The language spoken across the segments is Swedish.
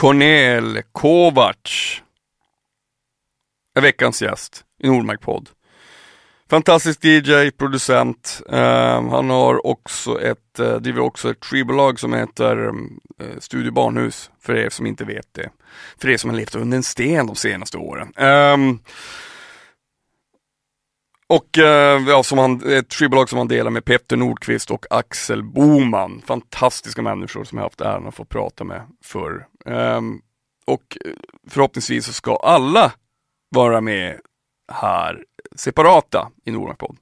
Cornel Kovacs är veckans gäst i Nordmark podd. Fantastisk DJ, producent. Uh, han har också ett, uh, driver också ett skivbolag som heter uh, Studio Barnhus, för er som inte vet det. För er som har levt under en sten de senaste åren. Um, och eh, ja, som han, ett skivbolag som han delar med Petter Nordqvist och Axel Boman. Fantastiska människor som jag haft äran att få prata med förr. Um, och eh, förhoppningsvis så ska alla vara med här separata i Nordmarkpodd.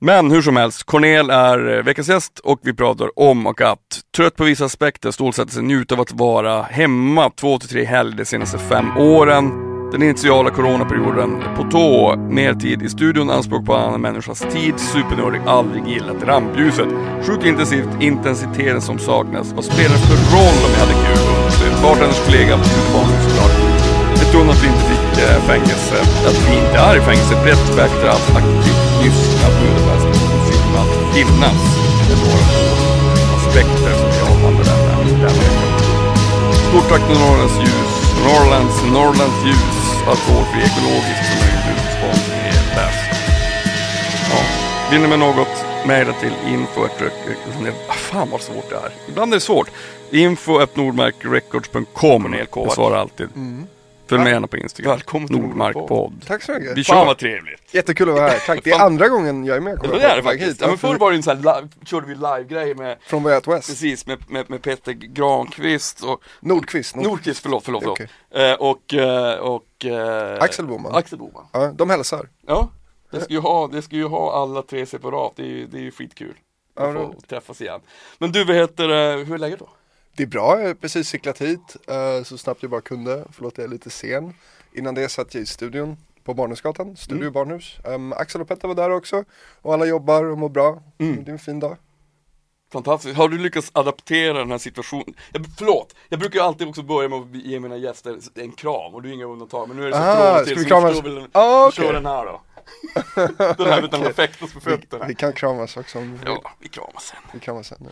Men hur som helst, Cornel är eh, veckans gäst och vi pratar om och att trött på vissa aspekter, stålsätter sig, njuta av att vara hemma två till tre helger de senaste fem åren. Den initiala coronaperioden på tå, mer tid i studion, anspråk på annan människas tid, supernördig, aldrig gillat rampljuset. Sjukt intensivt, intensiteten som saknas. Vad spelar det för roll om jag hade kul? Bartenders kollega på studiebanan såklart. Ett tunn att vi inte fick eh, fängelse, att vi inte är i fängelse. Brett spektrat, aktivt lyssna, Budapest, film att finnas. Det är några aspekter som jag avhandlar den här. Stort tack till Norrlands ljus, Norrlands, Norrlands ljus, alkoholfri, ekologisk som möjligt sponsring är bäst. Ja, vinner med något, mejla till info Fan vad svårt det är. Ibland är det svårt. Info nordmarkrecords.com. Jag svarar alltid. Mm. Följ med gärna på Instagram. Välkommen till Nordmarkpodd. Tack så mycket. Vi Fan kör. vad trevligt. Jättekul att vara här, tack. Det är andra gången jag är med. Ja, det är det faktiskt. Ja, men förr var det en sån här, live, körde vi live-grej med, Från Way Out West. precis, med, med, med Peter Granqvist och Nordqvist. Nord... Nordqvist, förlåt, förlåt, förlåt. Okej. Eh, och, eh, och eh, Axel Boman. Axel Boman. Ja, de hälsar. Ja, det ska ju ha, det ska ju ha alla tre separat, det är ju, det är ju skitkul. Ja, Att få träffas igen. Men du, vad heter hur är läget då? Det är bra, jag har precis cyklat hit eh, så snabbt jag bara kunde. Förlåt jag är lite sen. Innan det satt jag i studion på Barnhusgatan, Studio Mm. Barnhus. Um, Axel och Petter var där också. Och alla jobbar och mår bra. Mm. Det är en fin dag. Fantastiskt. Har du lyckats adaptera den här situationen? Jag, förlåt, jag brukar alltid också börja med att ge mina gäster en kram och du är inga undantag. Men nu är det så Ah, till vi så kramas? vi får väl Ah, vi kör den här då. den här utan Okej. affektos på fötterna. Vi, vi kan kramas också om du vill. Ja, vi kramas sen. Vi kramas sen. nu.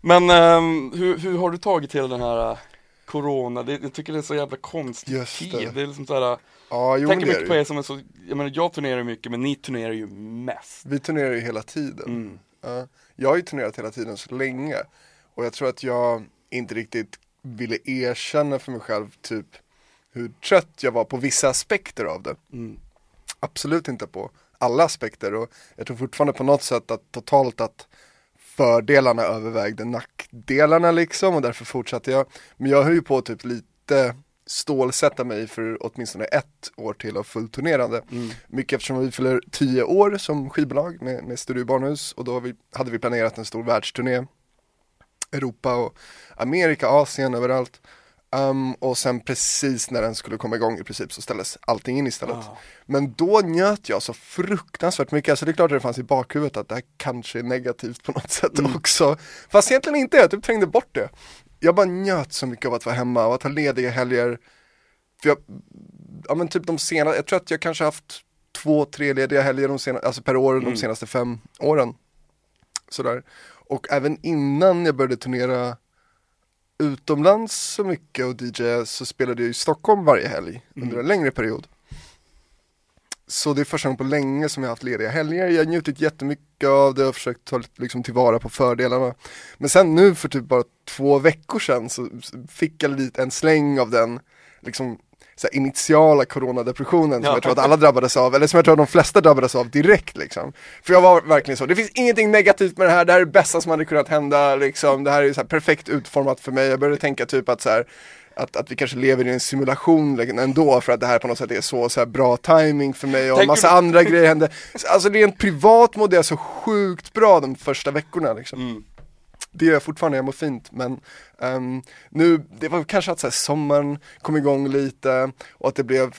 Men ehm, hur, hur har du tagit hela den här äh, Corona, det, jag tycker det är så jävla konstig Just tid. det. Det är liksom såhär, Ja, jo tänker det mycket på det. er som är så, jag menar jag turnerar mycket men ni turnerar ju mest. Vi turnerar ju hela tiden. Mm. Ja. Jag har ju turnerat hela tiden så länge. Och jag tror att jag inte riktigt ville erkänna för mig själv typ hur trött jag var på vissa aspekter av det. Mm. Absolut inte på alla aspekter och jag tror fortfarande på något sätt att totalt att fördelarna övervägde nackdelarna liksom och därför fortsatte jag. Men jag höll ju på typ lite stålsätta mig för åtminstone ett år till av fullturnerande. Mm. Mycket eftersom vi fyller tio år som skivbolag med, med Studio Barnhus och då vi, hade vi planerat en stor världsturné. Europa och Amerika, Asien, överallt. Um, och sen precis när den skulle komma igång i princip så ställdes allting in istället. Ah. Men då njöt jag så fruktansvärt mycket, alltså det är klart att det fanns i bakhuvudet att det här kanske är negativt på något sätt också. Fast egentligen inte, jag typ trängde bort det. Jag bara njöt så mycket av att vara hemma och att ha lediga helger. För jag, ja men typ de senaste, jag tror att jag kanske haft två, tre lediga helger de sena, alltså per år Mm. de senaste fem åren. Sådär. Och även innan jag började turnera utomlands så mycket och DJ så spelade jag i Stockholm varje helg under en längre period. Så det är första gången på länge som jag har haft lediga helger. Jag har njutit jättemycket av det och försökt ta liksom tillvara på fördelarna. Men sen nu för typ bara två veckor sedan så fick jag lite en släng av den liksom så här, initiala coronadepressionen som Ja. jag tror att alla drabbades av, eller som jag tror att de flesta drabbades av direkt liksom. För jag var verkligen så, det finns ingenting negativt med det här, det här är det bästa som hade kunnat hända liksom, det här är så här perfekt utformat för mig. Jag började tänka typ att så här, att, att vi kanske lever i en simulation liksom, ändå för att det här på något sätt är så, så bra timing för mig och Tänker massa andra grejer hände. Alltså rent privat mådde jag så sjukt bra de första veckorna liksom. Mm. Det gör jag fortfarande, jag mår fint men um, nu, det var kanske att så här, sommaren kom igång lite och att det blev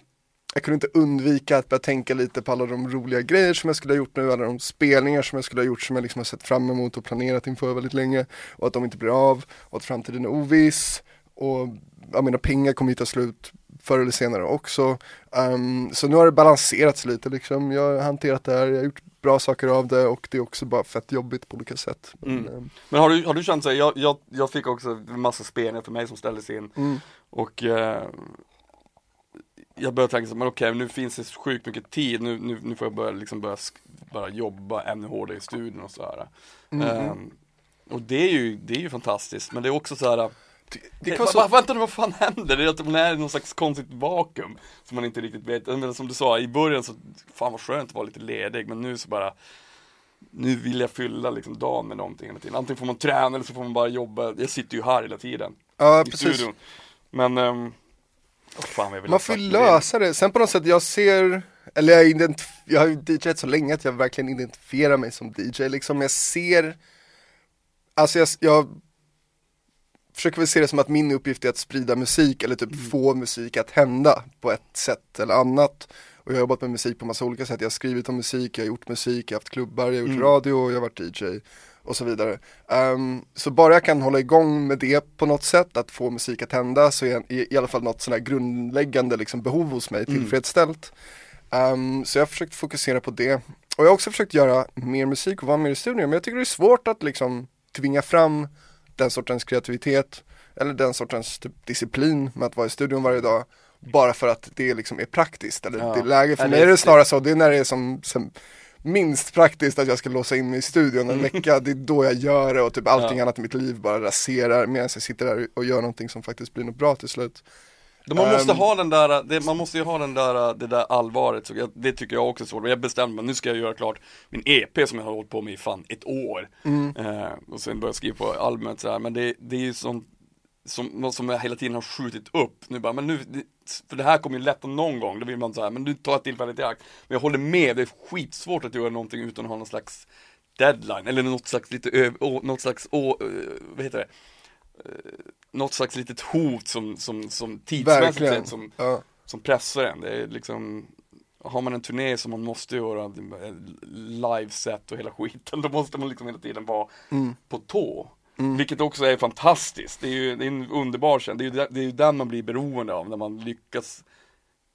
jag kunde inte undvika att börja tänka lite på alla de roliga grejer som jag skulle ha gjort nu, alla de spelningar som jag skulle ha gjort som jag liksom har sett fram emot och planerat inför väldigt länge och att de inte blir av och att framtiden är oviss och jag menar pengar kommer ju ta slut förr eller senare också. Um, så nu har det balanserats lite liksom, jag har hanterat det här, jag har gjort bra saker av det och det är också bara fett jobbigt på olika sätt. Men, Mm. eh, Men har du, har du känt så här, jag, jag, jag fick också en massa spelningar för mig som ställdes in mm, och eh, jag började tänka så här, men okej nu finns det sjukt mycket tid, nu, nu, nu får jag börja, liksom börja bara jobba ännu hårdare i studion och sådär. mm, mm. Ehm, och det är, ju, det är ju fantastiskt, men det är också så här. Det, kan vara vänta nu, vad fan händer? Det är att man är i någon slags konstigt vakuum som man inte riktigt vet. Men som du sa, i början så, fan vad skönt att vara lite ledig, men nu så bara nu vill jag fylla liksom dagen med någonting hela tiden. Antingen får man träna eller så får man bara jobba. Jag sitter ju här hela tiden ja i precis. studion. Men, um, fan jag vill Man får ju lösa det. Sen på något sätt, jag ser, eller jag, identif- jag har ju DJat så länge att jag verkligen identifierar mig som DJ liksom. Jag ser, alltså jag, jag försöker väl se det som att min uppgift är att sprida musik eller typ få musik att hända på ett sätt eller annat. Och jag har jobbat med musik på massa olika sätt. Jag har skrivit om musik, jag har gjort musik, jag har haft klubbar, jag har gjort Mm. radio jag har varit DJ och så vidare. Ehm, så bara jag kan hålla igång med det på något sätt, att få musik att hända, så är i, i alla fall något sånt här grundläggande liksom, behov hos mig Mm. tillfredsställt. Ehm, så jag har försökt fokusera på det. Och jag har också försökt göra mer musik och vara mer i studion, men jag tycker det är svårt att liksom tvinga fram den sortens kreativitet eller den sortens typ, disciplin med att vara i studion varje dag bara för att det liksom är praktiskt eller Ja. det är läge. För Eller mig är det snarare så, det är när det är som, som minst praktiskt att jag ska låsa in mig i studion en vecka, det är då jag gör det och typ allting Mm. Ja. annat i mitt liv bara raserar medan jag sitter där och gör någonting som faktiskt blir något bra till slut. Man måste Ehm. ha den där, det, man måste ju ha den där, det där allvaret, så jag, det tycker jag också är svårt. Jag bestämde mig, nu ska jag göra klart min EP som jag har hållit på med i fan ett år. Mm. Eh, och sen börja skriva på albumet så här. men det, det är ju sånt som, som jag hela tiden har skjutit upp. Nu bara, men nu, för det här kommer ju lätta någon gång, då vill man så här, men nu tar jag tillfället i akt. Men jag håller med, det är skitsvårt att göra någonting utan att ha någon slags deadline, eller något slags lite något slags, å, vad heter det? Något slags litet hot som, som, som tidsmässigt sett som, Ja. som pressar en. Det är liksom har man en turné som man måste göra, liveset och hela skiten, då måste man liksom hela tiden vara Mm. på tå. Vilket också är fantastiskt, det är ju det är en underbar känsla, det är ju där- det är ju den man blir beroende av när man lyckas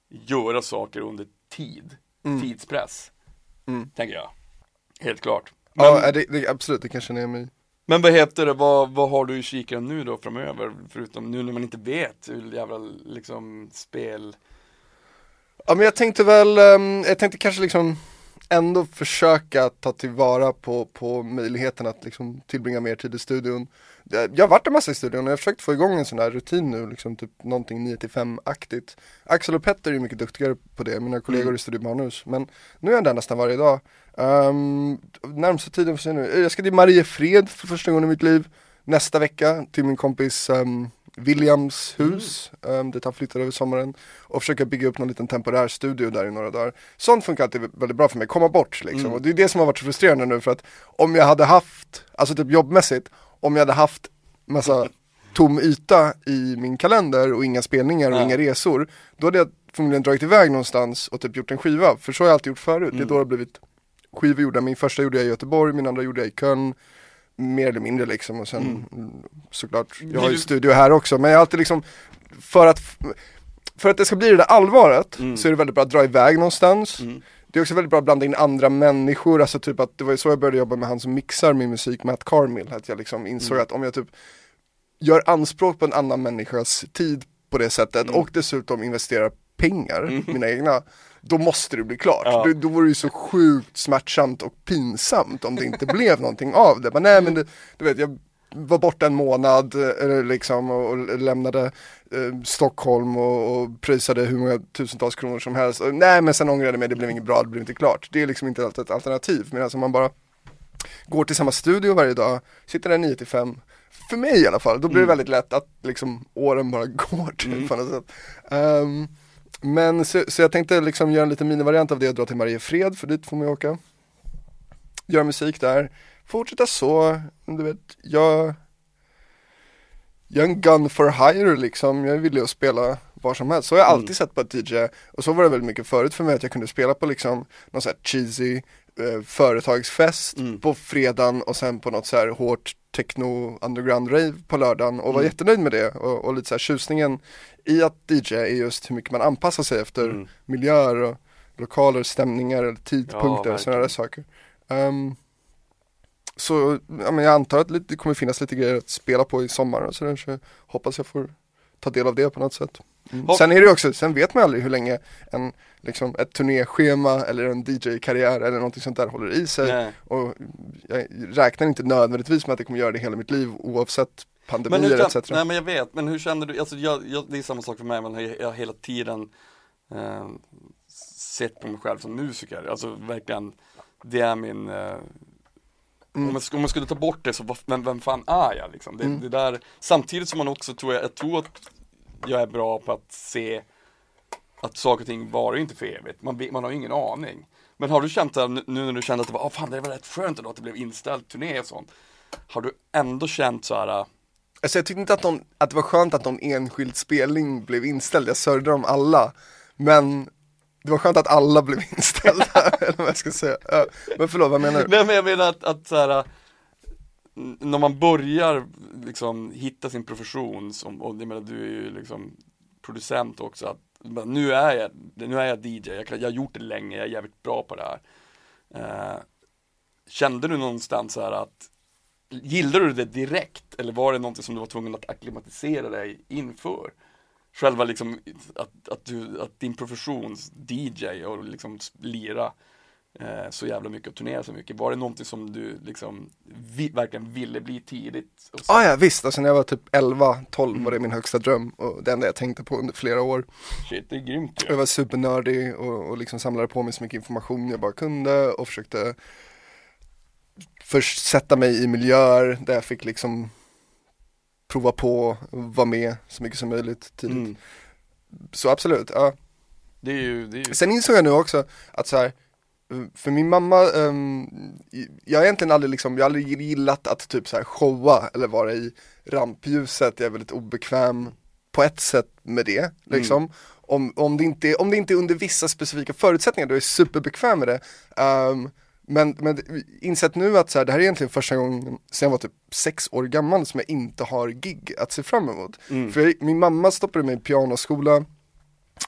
göra saker under tid, tidspress. Mm. Tänker jag. Helt klart. Men, Ja, det, det, absolut, det kan jag känna igen mig men vad heter det, vad, vad har du i kikaren nu då framöver? Förutom nu när man inte vet hur jävla liksom spel Ja men jag tänkte väl, ehm, jag tänkte kanske liksom ändå försöka ta tillvara på, på möjligheten att liksom tillbringa mer tid i studion. Jag har varit en massa i studion och jag har försökt få igång en sån här rutin nu, liksom typ någonting 9-5-aktigt. Axel och Petter är mycket duktigare på det, mina kollegor Mm. i Studio Manus. Men nu är jag där nästan varje dag. Um, närmsta tiden för sig nu, jag ska till Mariefred för första gången i mitt liv nästa vecka till min kompis ehm, Williams hus, um, dit han flyttade över sommaren och försöka bygga upp någon liten temporär studio där i några dagar. Sånt funkar alltid väldigt bra för mig, komma bort liksom. Mm. Och det är det som har varit så frustrerande nu för att om jag hade haft, alltså typ jobbmässigt, om jag hade haft massa tom yta i min kalender och inga spelningar och Ja. inga resor, då hade jag förmodligen dragit iväg någonstans och typ gjort en skiva, för så har jag alltid gjort förut. Det är Mm. då det har blivit skivor gjorda, min första gjorde jag i Göteborg, min andra gjorde jag i Köln, mer eller mindre liksom och sen mm. såklart, jag har ju studio här också, men jag har alltid liksom, för att för att det ska bli det där allvaret Mm. så är det väldigt bra att dra iväg någonstans Mm. Det är också väldigt bra att blanda in andra människor, alltså typ att det var så jag började jobba med han som mixar min musik, Matt Carmill, att jag liksom insåg Mm. att om jag typ gör anspråk på en annan människas tid på det sättet Mm. och dessutom investerar pengar, Mm. mina egna, då måste det bli klart. Ja. Då, då vore det ju så sjukt smärtsamt och pinsamt om det inte blev någonting av det. Men nej men det, du vet, jag var borta en månad eh, liksom, och, lämnade eh, Stockholm och, och pröjsade hur många tusentals kronor som helst. Och, nej men sen ångrade jag mig, det blev inget bra, det blev inte klart. Det är liksom inte alltid ett alternativ. Medan om man bara går till samma studio varje dag, sitter där 9 till 5 för mig i alla fall, då blir det Mm. väldigt lätt att liksom åren bara går till Mm. på något sätt. Ehm, men så, så jag tänkte liksom göra en liten minivariant av det och dra till Mariefred, för dit får man ju åka. Göra musik där, fortsätta så, du vet, jag jag är en gun for hire liksom, jag är villig att spela var som helst. Så har jag alltid Mm. sett på ett DJ, och så var det väldigt mycket förut för mig att jag kunde spela på liksom någon sån här cheesy eh, företagsfest Mm. på fredagen och sen på något så här hårt techno underground rave på lördagen och var Mm. jättenöjd med det och, och lite så här tjusningen i att DJ är just hur mycket man anpassar sig efter Mm. miljöer och lokaler, stämningar eller tidpunkter Ja, och sådana där saker. Ehm, så ja, jag antar att det kommer finnas lite grejer att spela på i sommar så hoppas jag får ta del av det på något sätt. Mm. Sen är det ju också, sen vet man aldrig hur länge en, liksom, ett turnéschema eller en DJ-karriär eller någonting sånt där håller i sig. Nej. Och jag räknar inte nödvändigtvis med att det kommer göra det hela mitt liv oavsett pandemier etc. nej men jag vet, men hur känner du, alltså jag, jag, det är samma sak för mig, men jag, jag har hela tiden eh, sett på mig själv som musiker, alltså verkligen, det är min eh, Mm. om, man, skulle ta bort det så, vem, vem fan är jag liksom? Det, Mm. det där, samtidigt som man också tror jag, jag tror att jag är bra på att se att saker och ting varar ju inte för evigt, man, man har ju ingen aning. Men har du känt det nu när du kände att det var, oh, fan det var rätt skönt ändå att det blev inställd turné och sånt. Har du ändå känt så här Alltså jag tyckte inte att, någon, att det var skönt att någon enskild spelning blev inställd, jag sörjde dem alla. Men det var skönt att alla blev inställda, eller vad jag ska säga. Men förlåt, vad menar du? Nej men jag menar att, att så här, n- när man börjar liksom hitta sin profession, som, och jag menar du är ju liksom producent också, att nu är jag, nu är jag DJ, jag, jag har gjort det länge, jag är jävligt bra på det här. Eh, kände du någonstans så här att, gillade du det direkt, eller var det någonting som du var tvungen att acklimatisera dig inför? Själva liksom, att, att, du, att din profession, DJ och liksom lira eh, så jävla mycket och turnera så mycket. Var det någonting som du liksom vi, verkligen ville bli tidigt? Så, Ah, ja visst, alltså när jag var typ 11-12 var det min högsta dröm och det enda jag tänkte på under flera år. Shit, det är grymt Jag ju. var supernördig och, och liksom samlade på mig så mycket information jag bara kunde och försökte först sätta mig i miljöer där jag fick liksom prova på, vara med så mycket som möjligt tidigt. Mm. Så absolut, ja. Det är ju, det är ju Sen insåg jag nu också att så här, för min mamma, ehm, jag har egentligen aldrig liksom, jag har aldrig gillat att typ så här showa eller vara i rampljuset, jag är väldigt obekväm på ett sätt med det liksom. Om, om, det inte, om det inte är under vissa specifika förutsättningar, då är jag superbekväm med det. Ehm, men, men insett nu att så här, det här är egentligen första gången sen jag var typ sex år gammal som jag inte har gig att se fram emot. Mm. För jag, min mamma stoppade mig i pianoskola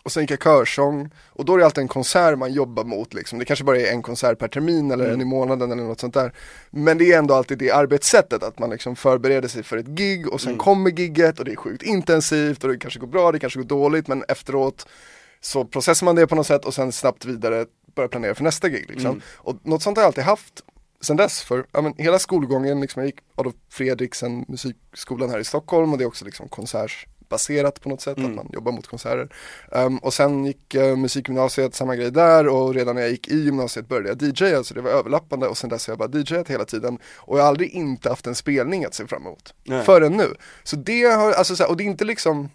och sen gick jag körsång och då är det alltid en konsert man jobbar mot liksom. Det kanske bara är en konsert per termin eller en i månaden eller något sånt där. Men det är ändå alltid det arbetssättet att man liksom förbereder sig för ett gig och sen kommer gigget och det är sjukt intensivt och det kanske går bra, det kanske går dåligt men efteråt så processar man det på något sätt och sen snabbt vidare börja planera för nästa gig liksom. Och något sånt har jag alltid haft sen dess för ja, men hela skolgången, liksom, jag gick Adolf Fredriksen musikskolan här i Stockholm och det är också liksom konsertbaserat på något sätt, att man jobbar mot konserter. Ehm, och sen gick uh, musikgymnasiet, samma grej där och redan när jag gick i gymnasiet började jag DJa, så det var överlappande och sen dess har jag bara DJat hela tiden. Och jag har aldrig inte haft en spelning att se fram emot, Nej. förrän nu. Så det har, alltså så här, och det är inte liksom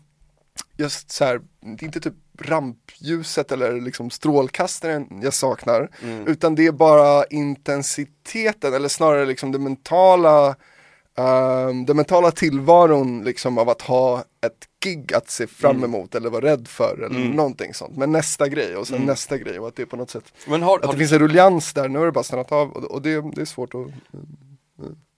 just så här, det är inte typ rampljuset eller liksom strålkastaren jag saknar, utan det är bara intensiteten eller snarare liksom det mentala ehm, den mentala tillvaron liksom av att ha ett gig att se fram emot eller vara rädd för eller någonting sånt. Men nästa grej och sen nästa grej och att det är på något sätt, Men har, att har det du, finns en ruljans där, nu har det bara stannat av och, och det, det är svårt att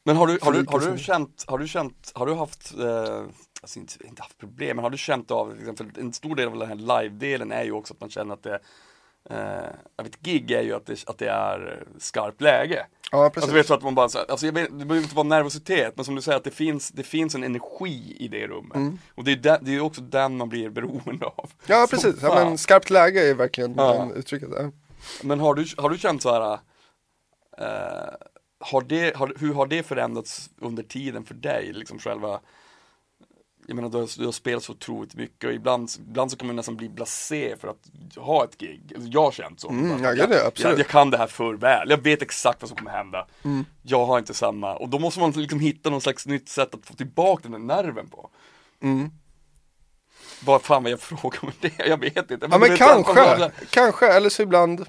men har du, har du, har du känt, har du känt, har du haft, eh, alltså inte, inte haft problem, men har du känt av, liksom, för en stor del av den här live-delen är ju också att man känner att det, eh, av ett gig är ju att det, att det är skarpt läge. Ja precis. Alltså vet du att man bara, så alltså jag vet, det behöver inte vara nervositet, men som du säger att det finns, det finns en energi i det rummet. Och det är, den, det är också den man blir beroende av. Mm. ja precis, ja, men skarpt läge är verkligen Ja. uttrycket. Ja. Men har du, har du känt så här, eh, har det, har, hur har det förändrats under tiden för dig, liksom själva jag menar du har, du har spelat så otroligt mycket och ibland, ibland så kan man nästan bli blasé för att ha ett gig. Alltså, Jag har känt så. Mm, Att ja, jag, det absolut. jag, jag kan det här för väl, jag vet exakt vad som kommer hända. Mm. Jag har inte samma, och då måste man liksom hitta någon slags nytt sätt att få tillbaka den där nerven på. Mm. Vad fan vad jag frågar om det? Jag vet inte. Ja men man bara- kanske, kanske, eller så ibland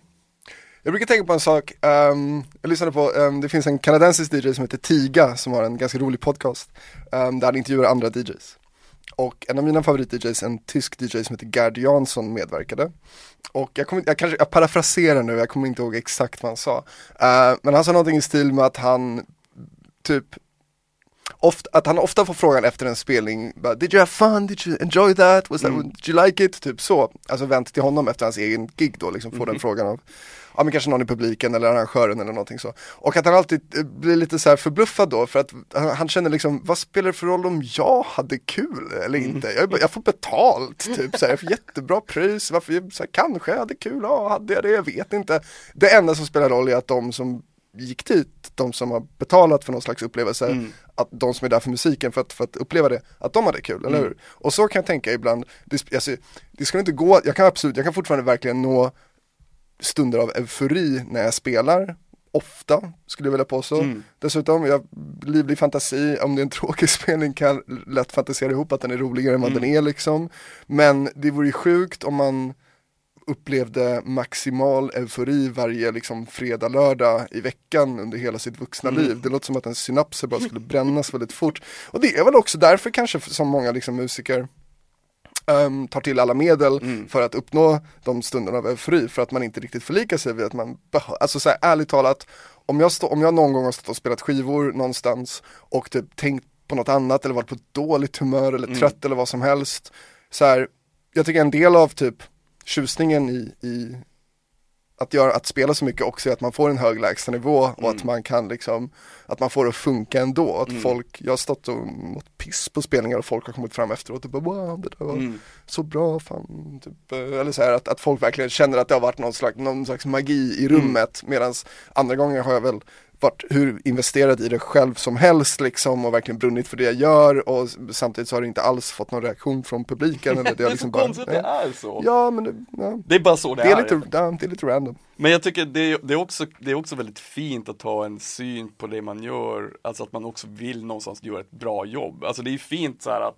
Jag brukar tänka på en sak, ehm, jag lyssnade på, ehm, det finns en kanadensisk DJ som heter Tiga som har en ganska rolig podcast um, där han intervjuar andra DJs Och en av mina favorit-DJs, en tysk DJ som heter Gerd Jansson medverkade Och jag, kommer, jag kanske, jag parafraserar nu, jag kommer inte ihåg exakt vad han sa Eh, Men han sa någonting i stil med att han typ ofta, att han ofta får frågan efter en spelning, Did you have fun? Did you enjoy that? Was that Mm. did you like it? Typ så. Alltså vänt till honom efter hans egen gig då, liksom får den frågan av Ja men kanske någon i publiken eller arrangören eller någonting så. Och att han alltid eh, blir lite så förbluffad då för att han, han känner liksom, vad spelar det för roll om jag hade kul eller inte? Jag, jag får betalt, typ så här, jag får jättebra pris, varför, så här, kanske jag hade kul, ja hade jag det, jag vet inte. Det enda som spelar roll är att de som gick dit, de som har betalat för någon slags upplevelse, Mm. att de som är där för musiken för att, för att uppleva det, att de hade kul, eller hur? Och så kan jag tänka ibland, det, alltså, det ska inte gå, jag kan absolut, jag kan fortfarande verkligen nå stunder av eufori när jag spelar, ofta skulle jag vilja påstå. Mm. Dessutom, jag livlig fantasi, om det är en tråkig spelning kan jag lätt fantisera ihop att den är roligare än vad Mm. den är liksom. Men det vore ju sjukt om man upplevde maximal eufori varje liksom fredag, lördag i veckan under hela sitt vuxna Mm. liv. Det låter som att en synapser bara skulle brännas väldigt fort. Och det är väl också därför kanske som många liksom musiker ehm, tar till alla medel Mm. för att uppnå de stunderna av eufori för att man inte riktigt förlikar sig vid att man behöver, alltså så här, ärligt talat om jag, stå, om jag någon gång har stått och spelat skivor någonstans och typ tänkt på något annat eller varit på dåligt humör eller Mm. trött eller vad som helst så här, jag tycker en del av typ tjusningen i, i att, göra, att spela så mycket också är att man får en hög lägstanivå och Mm. att man kan liksom, att man får det att funka ändå. Att Mm. folk, jag har stått och mått piss på spelningar och folk har kommit fram efteråt och bara wow, det där var Mm. så bra, fan, typ, eller så här att, att folk verkligen känner att det har varit någon slags, någon slags magi i rummet medan andra gånger har jag väl varit hur investerad i det själv som helst liksom och verkligen brunnit för det jag gör och samtidigt så har det inte alls fått någon reaktion från publiken eller det Det är liksom så konstigt att det ja. är så. ja men det, ja, Det är bara så det, det är. är lite, ja, det är lite random Men jag tycker det är, det, är också, det är också väldigt fint att ha en syn på det man gör, alltså att man också vill någonstans göra ett bra jobb. Alltså det är fint så här att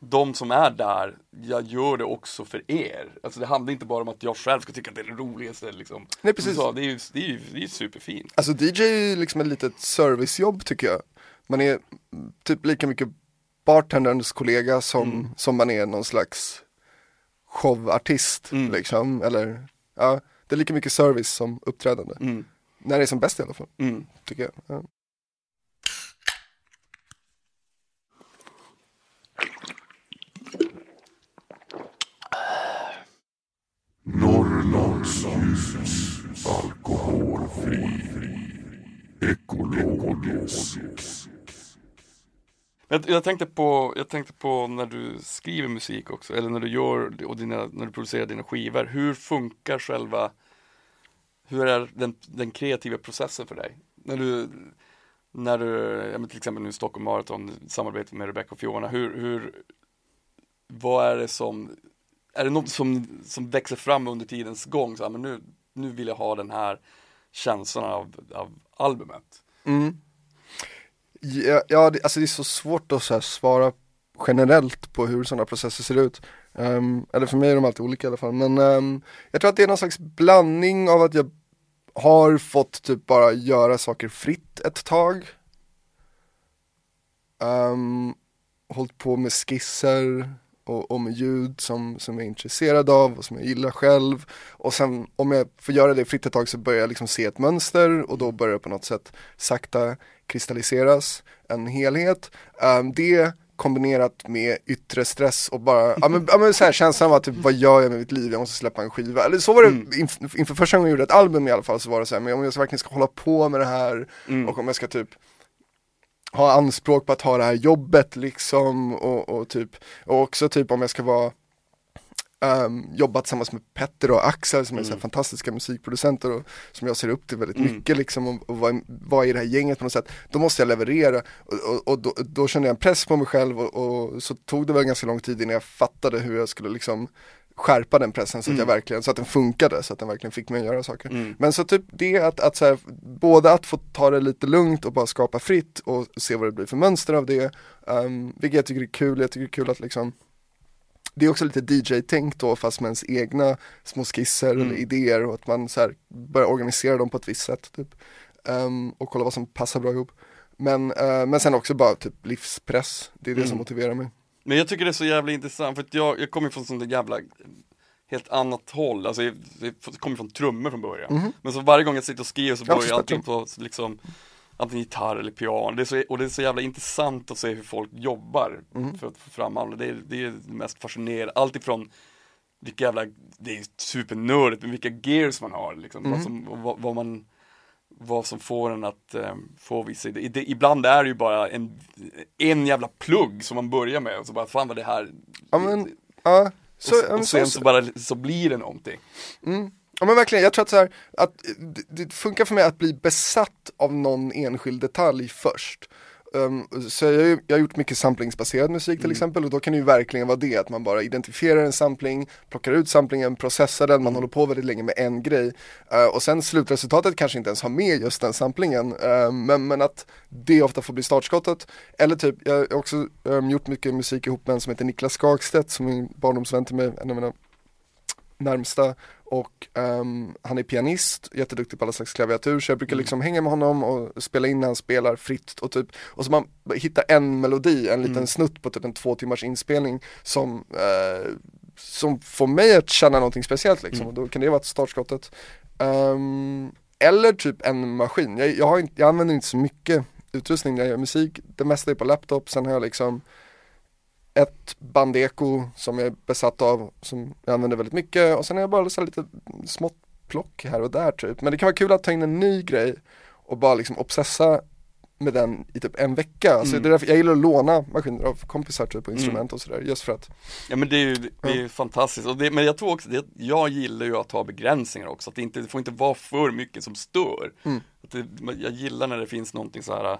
de som är där, jag gör det också för er. Alltså det handlar inte bara om att jag själv ska tycka att det är det roligaste liksom. Nej, precis. Så, det är ju det är, ju- det är ju superfint. Alltså DJ är ju liksom ett litet servicejobb tycker jag. Man är typ lika mycket bartenderns kollega som, Mm. som man är någon slags showartist Mm. liksom. Eller, ja, det är lika mycket service som uppträdande. Mm. När det är som bäst i alla fall, Mm. tycker jag. Ja. Norrlands ljus, alkoholfri, ekologisk. Jag, jag, tänkte på, jag tänkte på när du skriver musik också, eller när du gör och dina, när du producerar dina skivor. Hur funkar själva, hur är den, den kreativa processen för dig? När du, när du, ja, till exempel nu Stockholm Marathon, samarbetet med Rebecca och Fiona, hur, hur, vad är det som, är det något som, som växer fram under tidens gång? Så här, men nu, nu vill jag ha den här känslan av, av albumet. Mm. Ja, ja det, alltså det är så svårt att så här svara generellt på hur sådana processer ser ut. Um, eller för mig är de alltid olika i alla fall. Men um, jag tror att det är någon slags blandning av att jag har fått typ bara göra saker fritt ett tag. Um, hållit på med skisser och, med ljud som, som jag är intresserad av och som jag gillar själv. Och sen om jag får göra det fritt ett tag så börjar jag liksom se ett mönster och då börjar det på något sätt sakta kristalliseras en helhet. Ehm, det kombinerat med yttre stress och bara, ja men, ja, men så här, känslan var typ, vad gör jag med mitt liv? Jag måste släppa en skiva. Eller så var det Mm. inf- inför första gången jag gjorde ett album i alla fall så var det så här, men om jag verkligen ska hålla på med det här Mm. och om jag ska typ ha anspråk på att ha det här jobbet liksom och, och typ, och också typ om jag ska vara um, jobba tillsammans med Petter och Axel som är så här Mm. fantastiska musikproducenter och som jag ser upp till väldigt Mm. mycket liksom och, och vara i det här gänget på något sätt. Då måste jag leverera och, och, och då, då kände jag en press på mig själv och, och så tog det väl ganska lång tid innan jag fattade hur jag skulle liksom skärpa den pressen så att jag Mm. verkligen, så att den funkade, så att den verkligen fick mig att göra saker. Mm. Men så typ det att, att så här, både att få ta det lite lugnt och bara skapa fritt och se vad det blir för mönster av det, um, vilket jag tycker är kul, jag tycker det är kul att liksom det är också lite DJ-tänk då fast med ens egna små skisser Mm. eller idéer och att man så här börjar organisera dem på ett visst sätt typ. Ehm, och kolla vad som passar bra ihop. Men, eh, men sen också bara typ livspress, det är det Mm. som motiverar mig. Men jag tycker det är så jävla intressant för att jag, jag kommer från sånt där jävla helt annat håll, alltså jag, jag kommer från trummor från början. Mhm. Men så varje gång jag sitter och skriver så Ja, börjar så allting på liksom antingen gitarr eller piano. Det är så, och det är så jävla intressant att se hur folk jobbar Mm. för att få fram alla. Det är det, är det mest fascinerande. Allt ifrån vilka jävla, det är supernördigt, men vilka gears man har liksom. Mm. Och vad, vad man vad som får en att eh, få vissa idéer. Det, ibland är det ju bara en, en jävla plugg som man börjar med och så bara, fan vad det här Ja men, ja. Så, ja, och, och så- sen så bara, så blir det någonting. Mm. Ja men verkligen, jag tror att så här, att det, det funkar för mig att bli besatt av någon enskild detalj först. Um, så jag, jag har gjort mycket samplingsbaserad musik till exempel och då kan det ju verkligen vara det att man bara identifierar en sampling, plockar ut samplingen, processar den, man håller på väldigt länge med en grej uh, och sen slutresultatet kanske inte ens har med just den samplingen uh, men, men att det ofta får bli startskottet. Eller typ, jag har också um, gjort mycket musik ihop med en som heter Niklas Skagstedt som är en barndomsvän till mig, en av mina närmsta och ehm, han är pianist, jätteduktig på alla slags klaviatur så jag brukar liksom hänga med honom och spela in när han spelar fritt och typ och så man hittar en melodi, en liten snutt på typ en två timmars inspelning som eh, som får mig att känna någonting speciellt liksom och då kan det vara startskottet. Ehm, eller typ en maskin, jag, jag, har inte, jag använder inte så mycket utrustning när jag gör musik, det mesta är på laptop, sen har jag liksom ett bandeko som jag är besatt av, som jag använder väldigt mycket och sen har jag bara så lite smått plock här och där typ. Men det kan vara kul att ta in en ny grej och bara liksom obsessa med den i typ en vecka. Alltså Mm. det är därför jag gillar att låna maskiner av kompisar typ och instrument och sådär just för att Ja men det är ju det är ju fantastiskt, och det, men jag tror också det, jag gillar ju att ha begränsningar också, att det, inte, det får inte vara för mycket som stör. Mm. Att det, jag gillar när det finns någonting så här.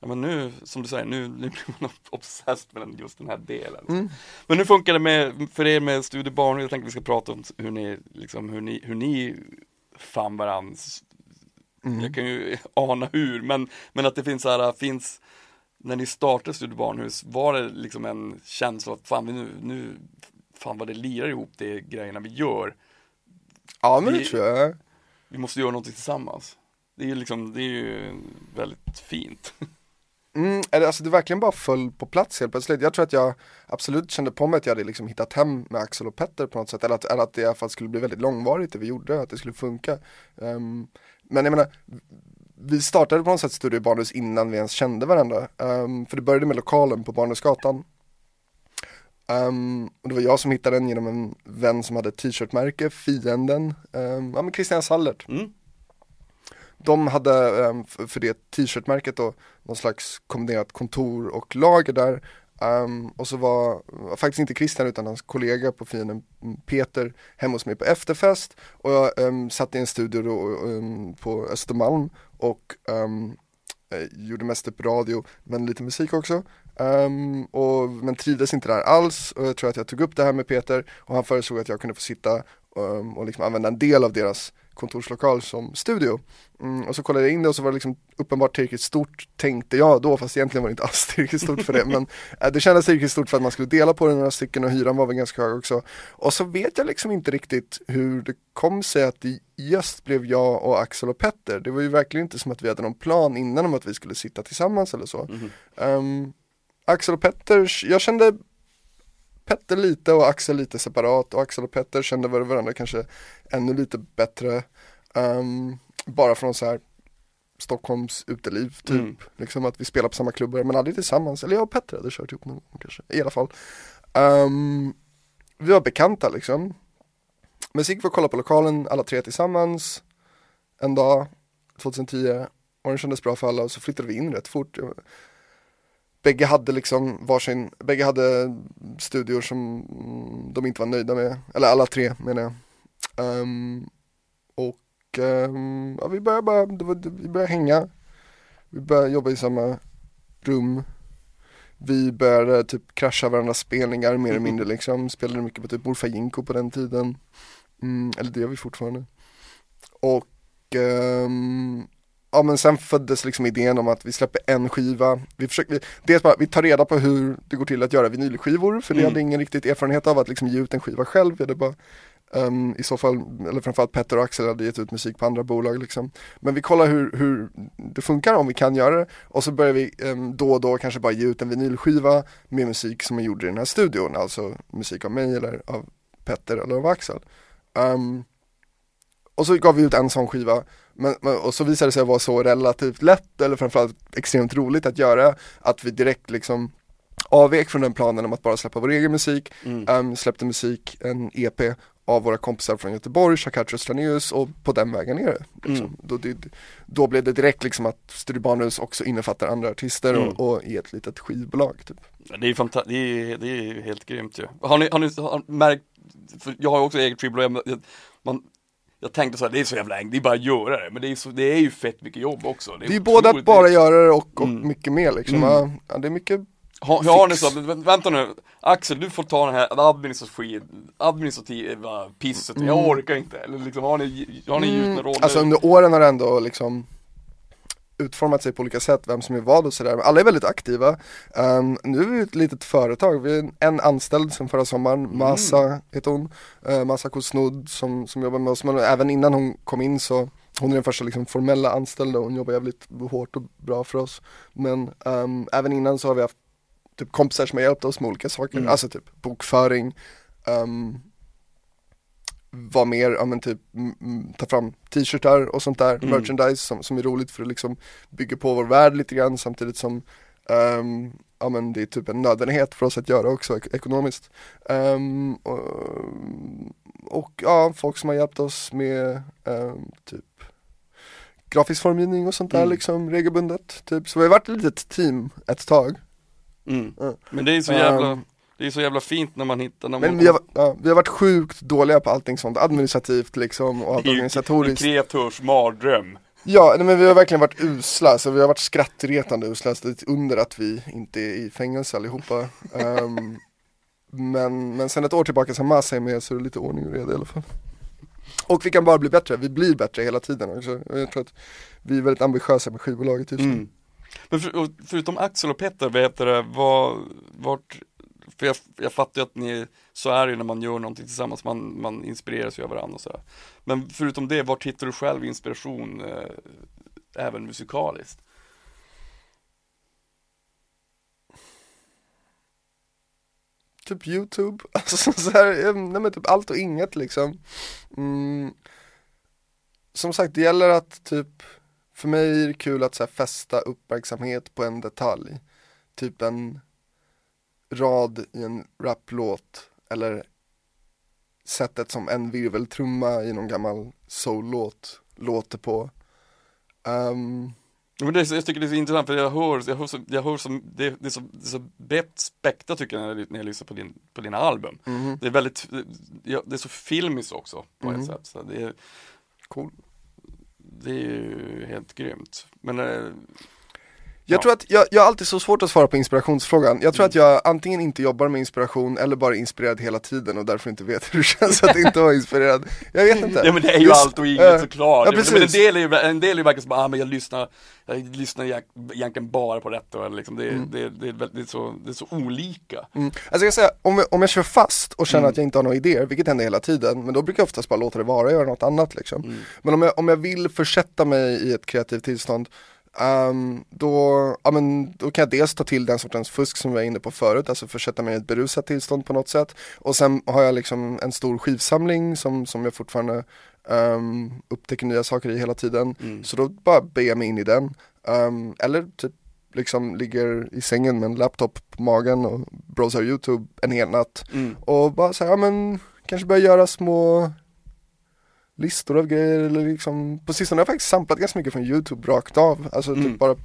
Ja men nu, som du säger, nu, nu blir man obsessed med den, just den här delen. Mm. Men hur funkar det med, för er med studiebarn, jag tänkte vi ska prata om hur ni, liksom, hur ni, hur ni fann varandras Mm. Jag kan ju ana hur, men, men att det finns så här, finns När ni startade Studiebarnhus, var det liksom en känsla att fan vi nu, nu Fan vad det lirar ihop de grejerna vi gör Ja men det Vi- tror jag Vi måste göra någonting tillsammans Det är ju liksom, det är ju väldigt fint Mm, alltså det verkligen bara föll på plats helt plötsligt. Jag tror att jag absolut kände på mig att jag hade liksom hittat hem med Axel och Petter på något sätt. Eller att, eller att det i alla fall skulle bli väldigt långvarigt det vi gjorde, att det skulle funka. Um, men jag menar, vi startade på något sätt Studio Barnhus innan vi ens kände varandra. Um, för det började med lokalen på Barnhusgatan. Um, och det var jag som hittade den genom en vän som hade ett t-shirtmärke, Fienden, um, ja men Christian Sallert. mm. De hade ehm, för det t-shirtmärket då någon slags kombinerat kontor och lager där. Ehm, och så var, var faktiskt inte Christian utan hans kollega på fienden mm, Peter hemma hos mig på efterfest. Och jag um, satt i en studio då, på Östermalm och eh, gjorde mest upp radio men lite musik också. Um, och, men trivdes inte där alls och jag tror att jag tog upp det här med Peter och han föreslog att jag kunde få sitta um, och liksom använda en del av deras kontorslokal som studio. Mm, och så kollade jag in det och så var det liksom uppenbart tillräckligt stort tänkte jag då, fast egentligen var det inte alls tillräckligt stort för det. Men eh, det kändes tillräckligt stort för att man skulle dela på det några stycken och hyran var väl ganska hög också. Och så vet jag liksom inte riktigt hur det kom sig att det just blev jag och Axel och Petter. Det var ju verkligen inte som att vi hade någon plan innan om att vi skulle sitta tillsammans eller så. Mhm. Ehm, Axel och Petter, jag kände Petter lite och Axel lite separat och Axel och Petter kände varandra kanske ännu lite bättre. Ehm, bara från så här Stockholms uteliv typ. Mm. Liksom att vi spelar på samma klubbar men aldrig tillsammans. Eller jag och Petter hade kört ihop någon gång kanske. I alla fall. Ehm, vi var bekanta liksom. Men så gick vi och kollade på lokalen alla tre tillsammans. En dag, 2010. Och den kändes bra för alla och så flyttade vi in rätt fort. Bägge hade liksom varsin, bägge hade studior som de inte var nöjda med. Eller alla tre menar jag. Um, och um, ja, vi började bara, det var, vi började hänga. Vi började jobba i samma rum. Vi började typ krascha varandras spelningar mer eller mindre liksom. Spelade mycket på typ Morfar Jinko på den tiden. Mm, eller det gör vi fortfarande. Och um, ja men sen föddes liksom idén om att vi släpper en skiva. Vi försöker, vi, dels bara, vi tar reda på hur det går till att göra vinylskivor, för det Mm. hade ingen riktigt erfarenhet av att liksom ge ut en skiva själv. Vi hade bara ehm, i så fall, eller framförallt Petter och Axel hade gett ut musik på andra bolag liksom. Men vi kollar hur, hur det funkar, om vi kan göra det. Och så börjar vi ehm, då och då kanske bara ge ut en vinylskiva med musik som är gjord i den här studion. Alltså musik av mig eller av Petter eller av Axel. Ehm, och så gav vi ut en sån skiva, men, och så visade det sig vara så relativt lätt, eller framförallt extremt roligt att göra, att vi direkt liksom avvek från den planen om att bara släppa vår egen musik, Mm. Ehm, släppte musik, en EP av våra kompisar från Göteborg, Shakatra Straneus och på den vägen är det. Liksom. Mm. Då, det, då blev det direkt liksom att Studibanus också innefattar andra artister Mm. och, och är ett litet skivbolag typ. Det är ju det är, det är helt grymt ju. Har ni, har ni har märkt, för jag har också eget skivbolag, man, jag tänkte så här, det är så jävla enkelt, det är bara att göra det, men det är, så, det är ju fett mycket jobb också. Det är ju både att bara göra det och, och Mm. mycket mer liksom. Mm. Ja, det är mycket Har, har fix. så, vä- vänta nu, Axel du får ta den här administrativ, administrativa pisset, jag orkar inte. Eller liksom, har ni, har ni gjutna roller? Alltså under åren har det ändå liksom utformat sig på olika sätt, vem som är vad och sådär. Alla är väldigt aktiva. Ehm, nu är vi ett litet företag, vi är en anställd sen förra sommaren, Masa heter hon, uh, Masa Kosnud som, som jobbar med oss. Men även innan hon kom in så, hon är den första liksom formella anställda och hon jobbar jävligt hårt och bra för oss. Men ehm, även innan så har vi haft typ kompisar som har hjälpt oss med olika saker, Mm. alltså typ bokföring, um, vad mer, ja men typ mm, mm, ta fram t-shirtar och sånt där, Mm. merchandise som, som är roligt för att liksom bygga på vår värld lite grann samtidigt som ehm, ja men det är typ en nödvändighet för oss att göra också ek- ekonomiskt. Ehm, och, och ja, folk som har hjälpt oss med ehm, typ grafisk formgivning och sånt där Mm. liksom regelbundet. Typ. Så vi har varit ett litet team ett tag. Mm. Ja. Men det är så jävla, det är så jävla fint när man hittar, när man Men vi har, ja, vi har varit sjukt dåliga på allting sånt administrativt liksom och Det är ju organisatoriskt. En kreatörs mardröm. Ja, nej, men vi har verkligen varit usla, så vi har varit skrattretande usla, så det är under att vi inte är i fängelse allihopa. Ehm, men, men sen ett år tillbaka sen Masa är med så är det lite ordning och reda i alla fall. Och vi kan bara bli bättre, vi blir bättre hela tiden också. Jag tror att vi är väldigt ambitiösa med skivbolaget just nu. Mm. Men för, förutom Axel och Petter, vad heter det, vad, vart, för jag, jag fattar ju att ni, så är det ju när man gör någonting tillsammans, man, man inspireras ju av varandra och sådär. Men förutom det, vart hittar du själv inspiration, eh, även musikaliskt? Typ YouTube, alltså så här, eh, nej men typ allt och inget liksom. Mm. Som sagt, det gäller att typ, för mig är det kul att så här, fästa uppmärksamhet på en detalj. Typ en rad i en raplåt eller sättet som en virveltrumma i någon gammal soul-låt låter på. Ehm, Men det, är så- jag tycker det är så intressant för jag hör, jag hör, så, jag hör som, det, det är så, det är så brett spektra tycker jag när jag, när jag lyssnar på, din, på dina album. mhm, Det är väldigt, det är så filmiskt också på Mhm. ett sätt. Så det, är, cool. det är ju helt grymt. Men eh, Jag Ja. tror att, jag, jag har alltid så svårt att svara på inspirationsfrågan. Jag tror att jag antingen inte jobbar med inspiration eller bara är inspirerad hela tiden och därför inte vet hur det känns att inte vara inspirerad. Jag vet inte. Ja men det är ju Just- allt och inget såklart. ja, men men en precis. del är ju, en del är ju verkligen som, ah men jag lyssnar, jag lyssnar egent- egentligen bara på detta liksom det, Mm. det, det, väldigt- det, är så, det är så olika. Mm. Alltså jag kan säga, om jag, om jag kör fast och känner Mm. att jag inte har några idéer, vilket händer hela tiden, men då brukar jag oftast bara låta det vara och göra något annat liksom. Mm. Men om jag, om jag vill försätta mig i ett kreativt tillstånd ehm, då, ja, men, då kan jag dels ta till den sortens fusk som vi var inne på förut, alltså försätta mig i ett berusat tillstånd på något sätt. Och sen har jag liksom en stor skivsamling som, som jag fortfarande ehm, upptäcker nya saker i hela tiden. Mm. Så då bara ber jag mig in i den. Ehm, eller typ liksom ligger i sängen med en laptop på magen och browsar YouTube en hel natt. Mm. Och bara säga, ja men kanske börja göra små listor av grejer eller liksom På sistone har jag faktiskt samplat ganska mycket från YouTube rakt av. Alltså Mm. typ bara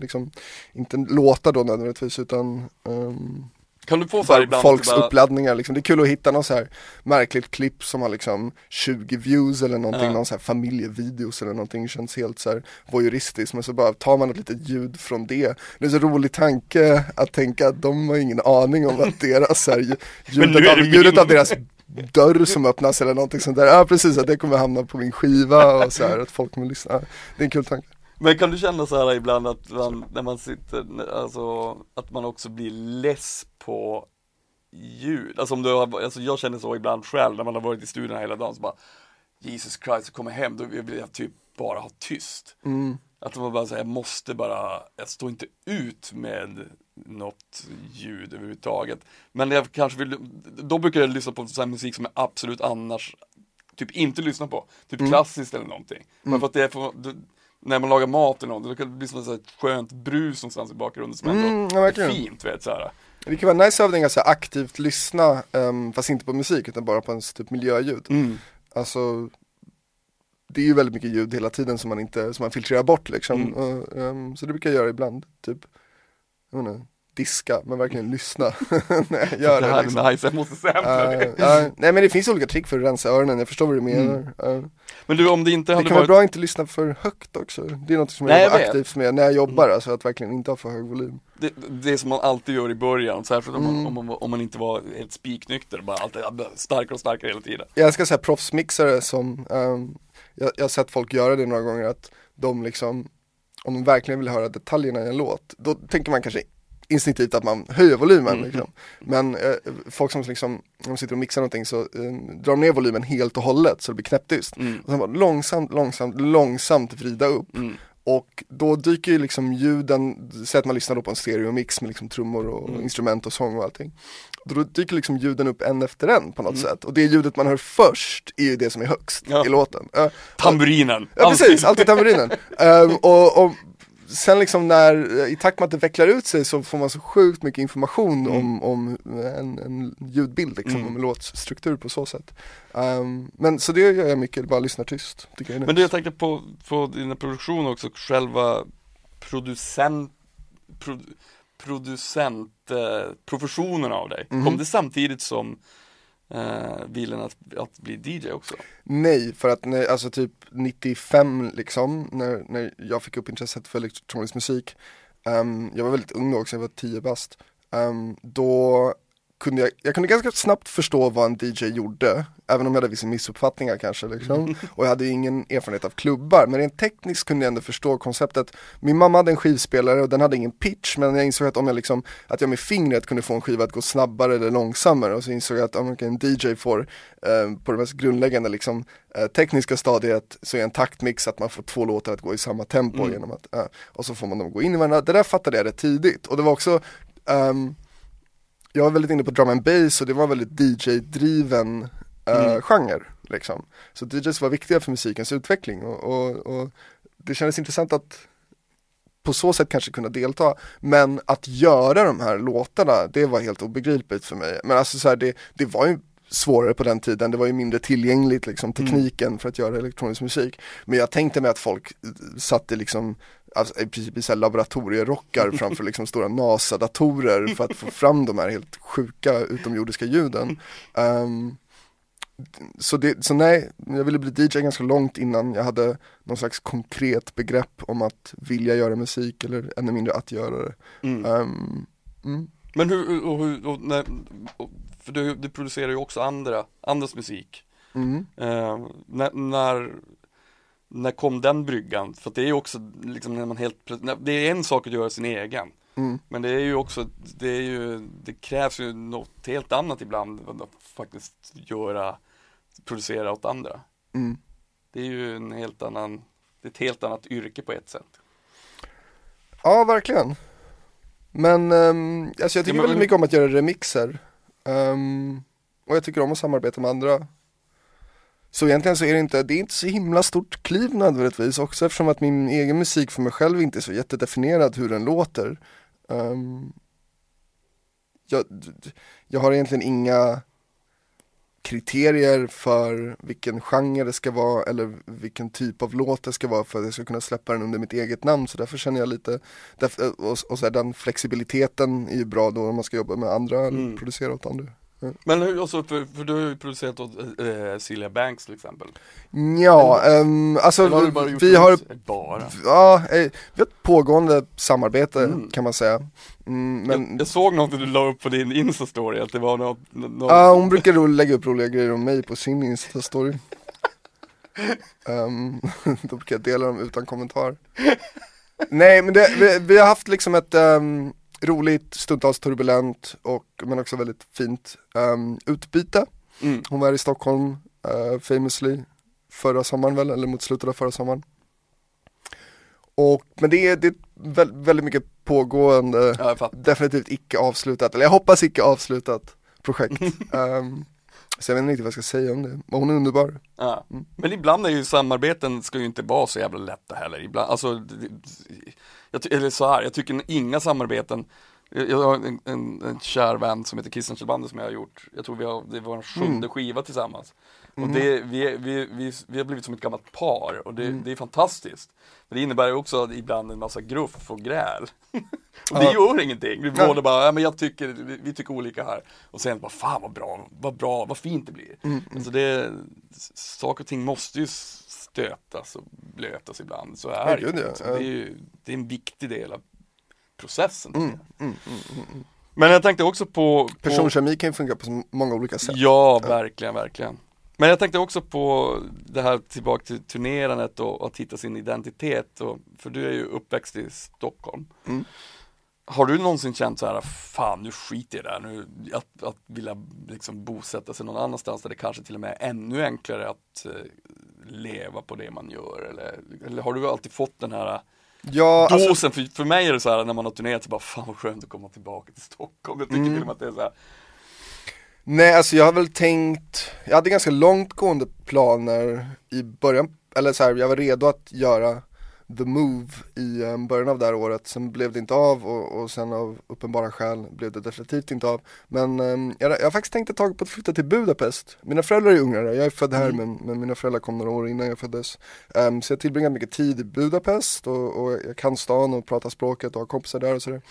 liksom Inte låtar då nödvändigtvis utan ehm, Kan du få så här ibland folks bara, uppladdningar liksom. Det är kul att hitta något så här märkligt klipp som har liksom 20 views eller någonting, Ja. någon så här familjevideos eller någonting känns helt så här voyeuristiskt men så bara tar man ett litet ljud från det. Det är så rolig tanke att tänka att de har ingen aning om att deras så här, ljudet, av, det ljudet av deras dörr som öppnas eller någonting sånt där. Ja precis, att det kommer hamna på min skiva och så här att folk kommer lyssna. Ja, Det är en kul tanke. Men kan du känna så här ibland att man, när man sitter, alltså att man också blir less på ljud? Alltså om du har, alltså jag känner så ibland själv när man har varit i studion hela dagen så bara Jesus Christ, jag kommer hem, då vill jag typ bara ha tyst. Mm. Att man bara säger, jag måste bara, jag står inte ut med något ljud överhuvudtaget. Men jag kanske vill, då brukar jag lyssna på här musik som jag absolut annars typ inte lyssna på. Typ Mm. klassiskt eller någonting. Bara för att det är för, det, när man lagar mat eller något, då kan det bli som ett så skönt brus någonstans i bakgrunden som ändå Mm, ja, är fint, vet så här. Det kan vara nice att så här aktivt lyssna, ehm, fast inte på musik utan bara på ens typ miljöljud. Mm. Alltså det är ju väldigt mycket ljud hela tiden som man inte, som man filtrerar bort liksom. Mm. Och, ehm, så det brukar jag göra ibland, typ, jag vet inte, diska, men verkligen lyssna jag gör Det det. här liksom. är nice, jag måste sampla Uh, det. ja, nej men det finns olika trick för att rensa öronen, jag förstår vad du menar. Uh, Men du, om det inte det hade kan vara varit bra att inte lyssna för högt också. Det är något som jag Nej, jobbar aktivt med när jag jobbar, alltså att verkligen inte ha för hög volym. det, det som man alltid gör i början, särskilt om, Mm. man, om, man, om man inte var helt spiknykter, bara alltid starkare och starkare hela tiden. Jag älskar såhär proffsmixare som, ehm, jag, jag har sett folk göra det några gånger att de liksom, om de verkligen vill höra detaljerna i en låt, då tänker man kanske instinktivt att man höjer volymen Mm. liksom. Men eh, folk som liksom, när de sitter och mixar någonting så eh, drar de ner volymen helt och hållet så det blir knäpptyst. Mm. Och sen bara långsamt, långsamt, långsamt vrida upp. Mm. Och då dyker ju liksom ljuden, säg att man lyssnar då på en stereomix med liksom trummor och Mm. instrument och sång och allting. Då dyker liksom ljuden upp en efter en på något Mm. sätt. Och det ljudet man hör först är ju det som är högst Ja. i låten. Ja, Tamburinen! ja precis, alltid tamburinen. Ehm, och, och sen liksom när, i takt med att det vecklar ut sig så får man så sjukt mycket information Mm. om, om en, en ljudbild liksom, Mm. om en låtstruktur på så sätt. Ehm, men så det gör jag mycket, bara lyssnar tyst. Tycker jag Men det jag tänkte på, på dina produktioner också, själva producent, pro, producent, eh, av dig. Mhm. Kom det samtidigt som eh, viljan att, att bli DJ också? Nej, för att när, alltså typ 95 liksom, när, när jag fick upp intresset för elektronisk musik, ehm, jag var väldigt ung då också, jag var 10 bast, ehm, då kunde jag, jag kunde ganska snabbt förstå vad en DJ gjorde, även om jag hade vissa missuppfattningar kanske liksom. Och jag hade ingen erfarenhet av klubbar, men rent tekniskt kunde jag ändå förstå konceptet. Min mamma hade en skivspelare och den hade ingen pitch, men jag insåg att om jag liksom, att jag med fingret kunde få en skiva att gå snabbare eller långsammare och så insåg jag att om en DJ får, eh, på det mest grundläggande liksom, eh, tekniska stadiet så är en taktmix att man får två låtar att gå i samma tempo Mm. genom att, eh, och så får man dem gå in i varandra. Det där fattade jag rätt tidigt och det var också ehm, jag var väldigt inne på drum and bass och det var väldigt DJ-driven eh, Mm. genre liksom. Så DJs var viktiga för musikens utveckling och, och, och det kändes intressant att på så sätt kanske kunna delta, men att göra de här låtarna, det var helt obegripligt för mig. Men alltså så här, det, det var ju svårare på den tiden, det var ju mindre tillgängligt liksom, tekniken för att göra elektronisk musik. Men jag tänkte mig att folk eh, satte liksom Alltså, i princip i så här laboratorierockar framför liksom stora NASA-datorer för att få fram de här helt sjuka utomjordiska ljuden. Ehm, så, det, så nej, jag ville bli DJ ganska långt innan jag hade någon slags konkret begrepp om att vilja göra musik eller ännu mindre att göra det. Mm. Ehm, mm. Men hur, och, hur och, när, och, för du, du producerar ju också andra, andras musik. Mm. Eh, när, när, när kom den bryggan? För det är ju också liksom när man helt det är en sak att göra sin egen. Mm. Men det är ju också, det är ju, det krävs ju något helt annat ibland att faktiskt göra, producera åt andra. Mm. Det är ju en helt annan, det är ett helt annat yrke på ett sätt. Ja, verkligen. Men um, alltså jag tycker men- väldigt mycket om att göra remixer. Ehm, och jag tycker om att samarbeta med andra. Så egentligen så är det inte, det är inte så himla stort kliv nödvändigtvis också eftersom att min egen musik för mig själv inte är så jättedefinierad hur den låter. Ehm, jag, jag har egentligen inga kriterier för vilken genre det ska vara eller vilken typ av låt det ska vara för att jag ska kunna släppa den under mitt eget namn så därför känner jag lite, därför, och, och så här, den flexibiliteten är ju bra då om man ska jobba med andra eller Mm. producera åt andra. Men hur, alltså, för, för du har ju producerat åt äh, Celia Banks till exempel. Ja, ehm, alltså har vi har? Bara. ja, eh, vi har ett pågående samarbete Mm. kan man säga. Mm, men jag, jag såg något du la upp på din Insta-story, att det var något, något Ja, hon brukar lägga upp roliga grejer om mig på sin Insta-story. um, då brukar jag dela dem utan kommentar. Nej, men det, vi, vi har haft liksom ett ehm, roligt, stundtals turbulent och men också väldigt fint um, utbyte. mm. Hon var i Stockholm, uh, famously, förra sommaren väl, eller mot slutet av förra sommaren. Och, men det är, det är väl, väldigt mycket pågående Ja, definitivt icke avslutat, eller jag hoppas icke avslutat projekt. Ehm, Så jag vet inte riktigt vad jag ska säga om det, men hon är underbar. Ja. Men ibland är ju samarbeten ska ju inte vara så jävla lätta heller. Ibland, alltså, jag, eller så här, jag tycker inga samarbeten jag har en, en, en kär vän som heter Christian Kjellbander som jag har gjort, jag tror vi har, det var en sjunde skiva tillsammans. Och det, vi, vi, vi, vi har blivit som ett gammalt par och det, det är fantastiskt. Men det innebär också ibland en massa gruff och gräl. och det Ja. gör ingenting, vi båda bara, ja, men jag tycker, vi, vi tycker olika här. Och sen bara, fan vad bra, vad bra, vad fint det blir. Alltså det, saker och ting måste ju stötas och blötas ibland, så är det liksom. Det är ju det är en viktig del av processen. Mm, jag. mm, mm, mm, mm. Men jag tänkte också på, på Personkemi kan ju funka på många olika sätt. Ja, verkligen, verkligen. Men jag tänkte också på det här tillbaka till turnerandet och att hitta sin identitet. Och, för du är ju uppväxt i Stockholm. Mm. Har du någonsin känt så här, fan nu skiter jag i det här, nu, att, att vilja liksom bosätta sig någon annanstans där det kanske till och med är ännu enklare att eh, leva på det man gör? Eller, eller har du alltid fått den här Ja, alltså, dosen? för, för mig är det så här när man har turnerat så bara, fan vad skönt att komma tillbaka till Stockholm. Jag tycker Mm. till och med att det är så här, nej alltså jag har väl tänkt, jag hade ganska långtgående planer i början, eller så här, jag var redo att göra the move i eh, början av det här året, sen blev det inte av och, och sen av uppenbara skäl blev det definitivt inte av. Men eh, jag, jag har faktiskt tänkt ett tag på att flytta till Budapest. Mina föräldrar är ungrare, jag är född här men, men mina föräldrar kom några år innan jag föddes. Ehm, så jag tillbringar mycket tid i Budapest och, och jag kan stan och pratar språket och har kompisar där och sådär.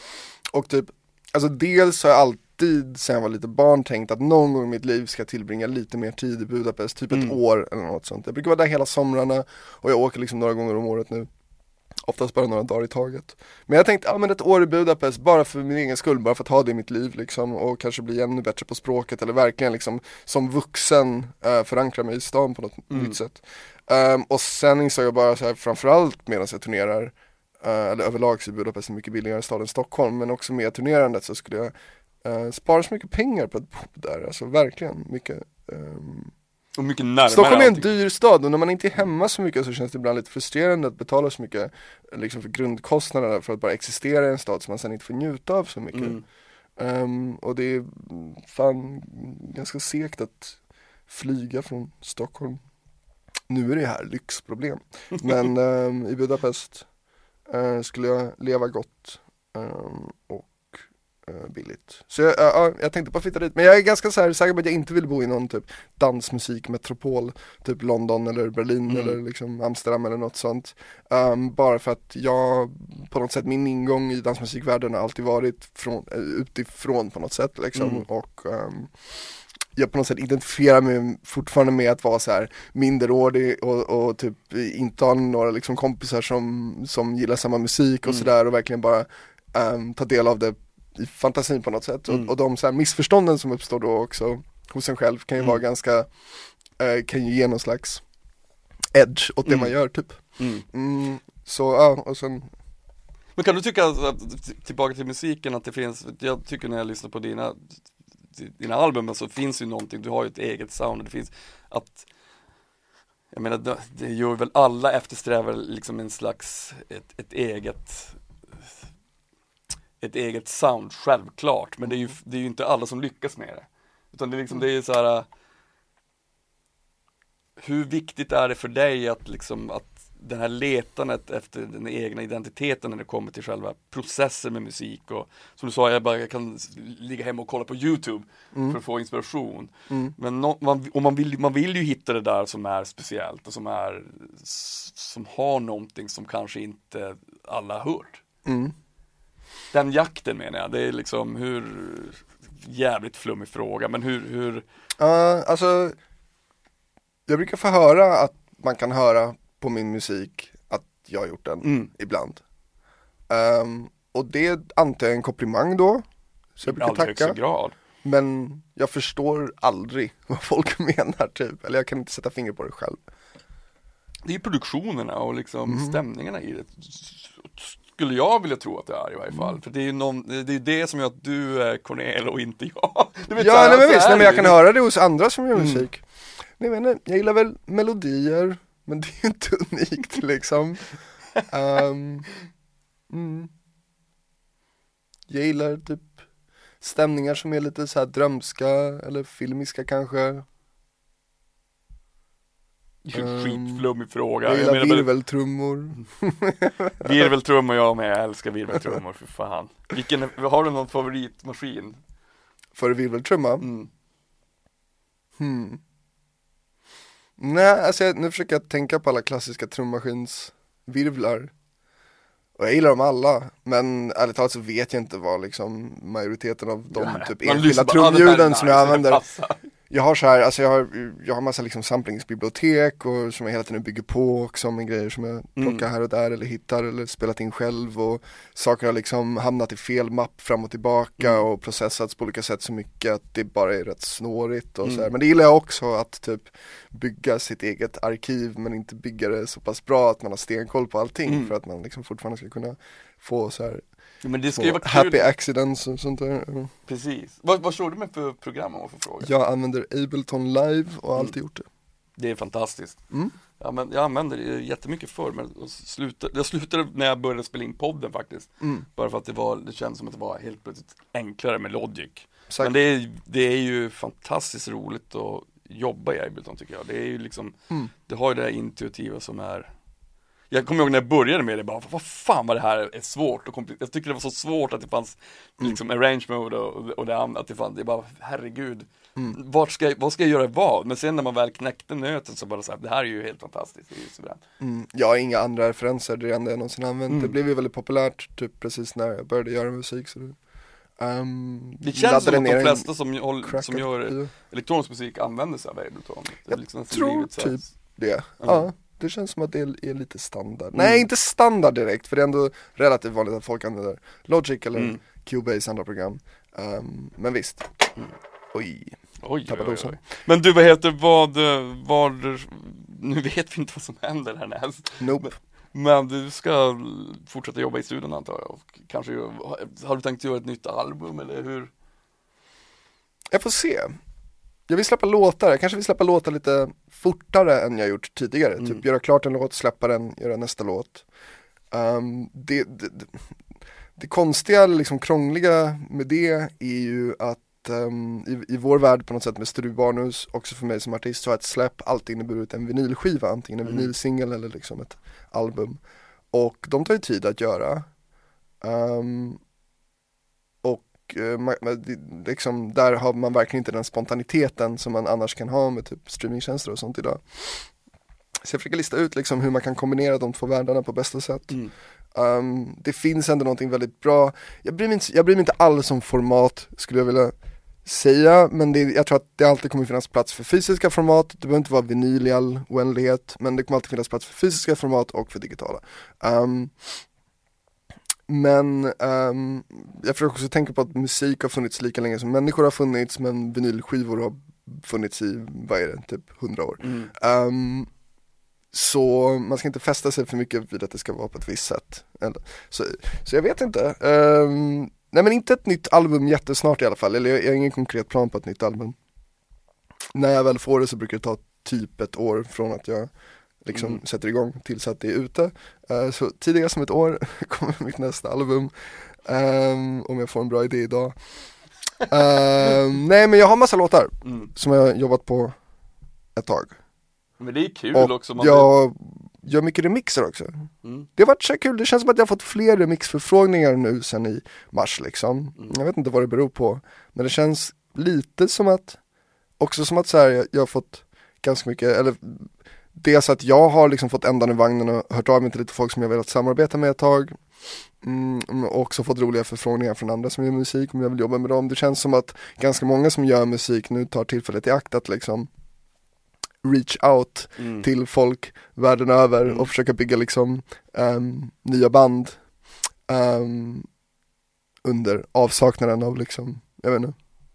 Och typ, alltså dels har jag alltid sen jag var lite barn tänkt att någon gång i mitt liv ska jag tillbringa lite mer tid i Budapest, typ ett Mm. år eller något sånt. Jag brukar vara där hela somrarna och jag åker liksom några gånger om året nu. Oftast bara några dagar i taget. Men jag tänkte, ja men ett år i Budapest bara för min egen skull, bara för att ha det i mitt liv liksom och kanske bli ännu bättre på språket eller verkligen liksom som vuxen uh, förankra mig i stan på något Mm. nytt sätt. Ehm, och sen insåg jag bara så här, framförallt medan jag turnerar, eh, eller överlag så är Budapest en mycket billigare stad än Stockholm, men också med turnerandet så skulle jag eh, spara så mycket pengar på att bo där, alltså verkligen mycket. ehm, och mycket närmare Stockholm är en allting. dyr stad och när man inte är hemma så mycket så känns det ibland lite frustrerande att betala så mycket liksom för grundkostnaderna för att bara existera i en stad som man sen inte får njuta av så mycket. Mm. Ehm, och det är fan ganska segt att flyga från Stockholm. Nu är det här lyxproblem. Men ehm, i Budapest eh, skulle jag leva gott ehm, och billigt. Så jag, ja, ja, jag tänkte att flytta dit. Men jag är ganska så här, säker på att jag inte vill bo i någon typ dansmusikmetropol, typ London eller Berlin Mm. eller liksom Amsterdam eller något sånt. Ehm, bara för att jag, på något sätt, min ingång i dansmusikvärlden har alltid varit från, eh, utifrån på något sätt liksom. Mm. Och ehm, jag på något sätt identifierar mig fortfarande med att vara så här minderårig och, och typ inte ha några liksom kompisar som, som gillar samma musik och Mm. sådär och verkligen bara ehm, ta del av det i fantasin på något sätt. Mm. Och, och de så här missförstånden som uppstår då också hos en själv kan ju Mm. vara ganska, eh, kan ju ge någon slags edge åt det Mm. man gör typ. Mm. Mm, så ja, och sen Men kan du tycka, att, tillbaka till musiken, att det finns, jag tycker när jag lyssnar på dina, dina album så finns ju någonting, du har ju ett eget sound det finns att jag menar, det, det gör väl alla eftersträvar liksom en slags, ett, ett eget ett eget sound, självklart, men det är ju, det är ju inte alla som lyckas med det. Utan det är liksom, det är så här. Hur viktigt är det för dig att liksom, att det här letandet efter den egna identiteten när det kommer till själva processen med musik och som du sa, jag, bara, jag kan ligga hemma och kolla på YouTube för att få inspiration. Mm. Men nå- man, och man, vill, man vill ju hitta det där som är speciellt och som är som har någonting som kanske inte alla har hört. mm. Den jakten menar jag, det är liksom hur jävligt flummig fråga, men hur, hur Ja, alltså Jag brukar få höra att man kan höra på min musik att jag har gjort den mm, ibland Ehm, Och det antar jag är en komplimang då Så jag brukar tacka grad. Men jag förstår aldrig vad folk menar typ Eller jag kan inte sätta fingret på det själv Det är produktionerna och liksom Mhm. stämningarna i det. Skulle jag vilja tro att det är i varje Mm. fall. För det är ju någon, det är det som gör att du är Cornel och inte jag. Du vet, Ja här, nej men visst, nej, men jag kan höra det hos andra som gör Mm. musik men nej, jag gillar väl melodier Men det är ju inte unikt liksom Ehm, mm. Jag gillar typ stämningar som är lite så här drömska eller filmiska kanske Skitflummig fråga. Jag Jag gillar menar, men- virveltrummor. Virveltrummor jag med, jag älskar virveltrummor för fan. Vilken, har du någon favoritmaskin? För virveltrumma? Mm. Hmm. Nej, alltså jag, nu försöker jag tänka på alla klassiska trummaskinsvirvlar. Och jag gillar dem alla, men ärligt talat så vet jag inte vad liksom majoriteten av de typ enskilda "Ah, trumljuden som jag använder. Passar." Jag har så här, alltså jag har, jag har massa liksom samplingsbibliotek och som jag hela tiden bygger på också med grejer som jag plockar här och där eller hittar eller spelat in själv och saker har liksom hamnat i fel mapp fram och tillbaka och processats på olika sätt så mycket att det bara är rätt snårigt och så här. Men det gillar jag också att typ bygga sitt eget arkiv men inte bygga det så pass bra att man har stenkoll på allting för att man liksom fortfarande ska kunna få så här Men det ska ju vara kul, happy accidents och sånt där. Mm. precis. Vad, vad kör du med för program om jag får fråga? Jag använder Ableton Live och har alltid gjort det. Det är fantastiskt. Mm. Ja, men jag använde det jättemycket förr, men jag slutade, jag slutade när jag började spela in podden faktiskt. Mm. Bara för att det var, det kändes som att det var helt plötsligt enklare med Logic. Exakt. Men det är, det är ju fantastiskt roligt att jobba i Ableton tycker jag. Det är ju liksom, Mm. det har ju det här intuitiva som är jag kommer ihåg när jag började med det, bara vad fan vad det här är svårt och komplicerat. Jag tycker det var så svårt att det fanns Mm. liksom arrange mode och, och det andra, att det fanns, det bara herregud. Mm. Vart ska, jag- vad ska jag göra vad? Men sen när man väl knäckte nöten så bara så här, det här är ju helt fantastiskt, det är ju suveränt. Mm, jag har inga andra referenser, det är det enda jag någonsin använt. Mm. Det blev ju väldigt populärt typ precis när jag började göra musik så det, um, Det känns som att de flesta som, håll, crack som gör elektronisk musik använder sig av Ableton. Det är Jag liksom tror typ det. Ja. Det känns som att det är, lite standard. Mm. Nej, inte standard direkt, för det är ändå relativt vanligt att folk använder Logic eller Mm. Cubase, andra program. Um, men visst. Oj. Oj, oj, oj, dosan. oj. Men du, vad heter, vad, vad, nu vet vi inte vad som händer härnäst. Nope. Men du ska fortsätta jobba i studion antar jag och kanske, har du tänkt göra ett nytt album eller hur? Jag får se. Jag vill släppa låtar, jag kanske vill släppa låtar lite fortare än jag gjort tidigare. Mm. Typ göra klart en låt, släppa den, göra nästa låt. Um, det, det, det, det konstiga, liksom krångliga med det är ju att um, i, i vår värld på något sätt med Studio också för mig som artist, så har ett släpp alltid inneburit en vinylskiva, antingen en Mm. vinylsingel eller liksom ett album. Och de tar ju tid att göra. Um, och eh, liksom, där har man verkligen inte den spontaniteten som man annars kan ha med typ streamingtjänster och sånt idag. Så jag försöker lista ut liksom hur man kan kombinera de två världarna på bästa sätt. Mm. Um, det finns ändå någonting väldigt bra, jag bryr mig inte, jag bryr mig inte alls om format skulle jag vilja säga, men det, jag tror att det alltid kommer finnas plats för fysiska format, det behöver inte vara vinyl i all oändlighet, men det kommer alltid finnas plats för fysiska format och för digitala. Um, men ehm, jag försöker också tänka på att musik har funnits lika länge som människor har funnits, men vinylskivor har funnits i, vad är det, typ 100 år. Mm. Ehm, så man ska inte fästa sig för mycket vid att det ska vara på ett visst sätt. Eller, så, så jag vet inte. Ehm, nej men inte ett nytt album jättesnart i alla fall, eller jag, jag har ingen konkret plan på ett nytt album. När jag väl får det så brukar det ta typ ett år från att jag liksom Mm. sätter igång tills att det är ute. Eh, så tidigast som ett år kommer mitt nästa album. Ehm, om jag får en bra idé idag. Ehm, nej men jag har massa låtar Mm. som jag har jobbat på ett tag. Men det är kul Och också. Man jag gör mycket remixer också. Mm. Det har varit så kul, det känns som att jag har fått fler remixförfrågningar nu sen i mars liksom. Mm. Jag vet inte vad det beror på. Men det känns lite som att, också som att så här, jag, jag har fått ganska mycket, eller dels att jag har liksom fått ändan i vagnen och hört av mig till lite folk som jag velat samarbeta med ett tag. Mm, och också fått roliga förfrågningar från andra som gör musik om jag vill jobba med dem. Det känns som att ganska många som gör musik nu tar tillfället i akt att liksom reach out Mm. till folk världen över Mm. och försöka bygga liksom ehm, nya band ehm, under avsaknaden av liksom, jag vet inte,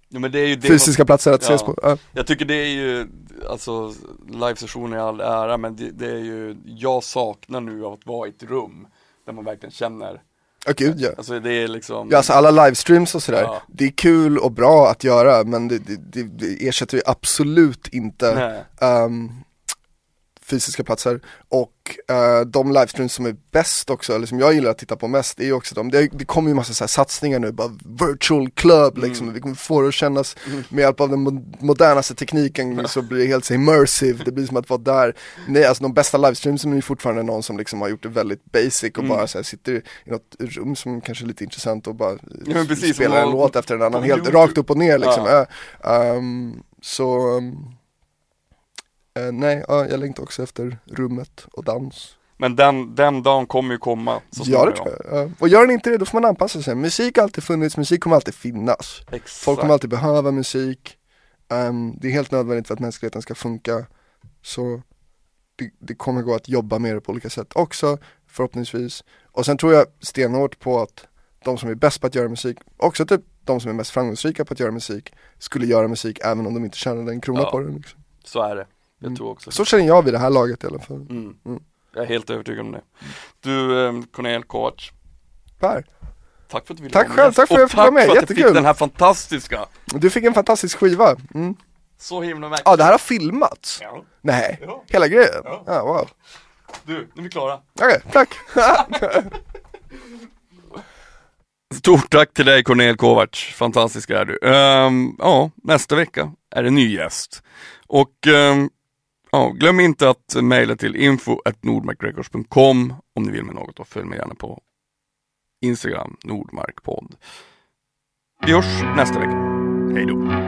Ja, men det är ju det fysiska platser att ses Ja. på. Ja. Jag tycker det är ju, alltså livesessioner i all ära men det, det är ju, jag saknar nu av att vara i ett rum där man verkligen känner, Ja, gud ja. alltså det är liksom Ja, alltså alla livestreams och sådär, Ja. det är kul och bra att göra men det, det, det, ersätter ju absolut inte Nej. Fysiska platser. Och eh, de livestreams som är bäst också, eller som jag gillar att titta på mest, är ju också de, det, det kommer ju massa så satsningar nu, bara virtual club liksom, vi kommer få det att kännas med hjälp av den mo- modernaste tekniken så blir det helt så immersive, det blir som att vara där. Nej, alltså de bästa livestreamsen är ju fortfarande någon som liksom har gjort det väldigt basic och bara så här, sitter i något rum som kanske är lite intressant och bara men precis, spelar en låt efter en annan, helt rakt upp och ner liksom. Ja. Eh, ehm, så ehm, eh, nej, ja, jag längtar också efter rummet och dans. Men den, den dagen kommer ju komma så Ja det tror jag. Ja. Och gör den inte det, då får man anpassa sig. Musik har alltid funnits, musik kommer alltid finnas. Exakt. Folk kommer alltid behöva musik. Ehm, det är helt nödvändigt för att mänskligheten ska funka. Så det, det kommer gå att jobba med det på olika sätt också, förhoppningsvis. Och sen tror jag stenhårt på att de som är bäst på att göra musik, också typ de som är mest framgångsrika på att göra musik, skulle göra musik även om de inte tjänade en krona Ja. på det. Liksom. Så är det. Jag Mm. tror också Så känner jag vid det här laget i alla fall. mm. Mm. Jag är helt övertygad om det. Du, eh, Cornel Kovacs. Per, Tack för att du ville Tack vara själv, med. tack för att jag fick vara med, Och tack för att du jättekul. fick den här fantastiska, du fick en fantastisk skiva. Mm. så himla mäktigt. Ja, det här har filmats. Ja. Nej, Ja. hela grejen? Ja. Ja, wow. Du, nu är vi klara. Okej, tack. Stort tack till dig Cornel Kovacs, fantastisk är du. Ehm, ja, nästa vecka är det ny gäst. Och ehm, ja, glöm inte att mejla till info.nordmarkrecords.com om ni vill med något och följ mig gärna på Instagram, Nordmarkpodd. Vi hörs nästa vecka. Hej då.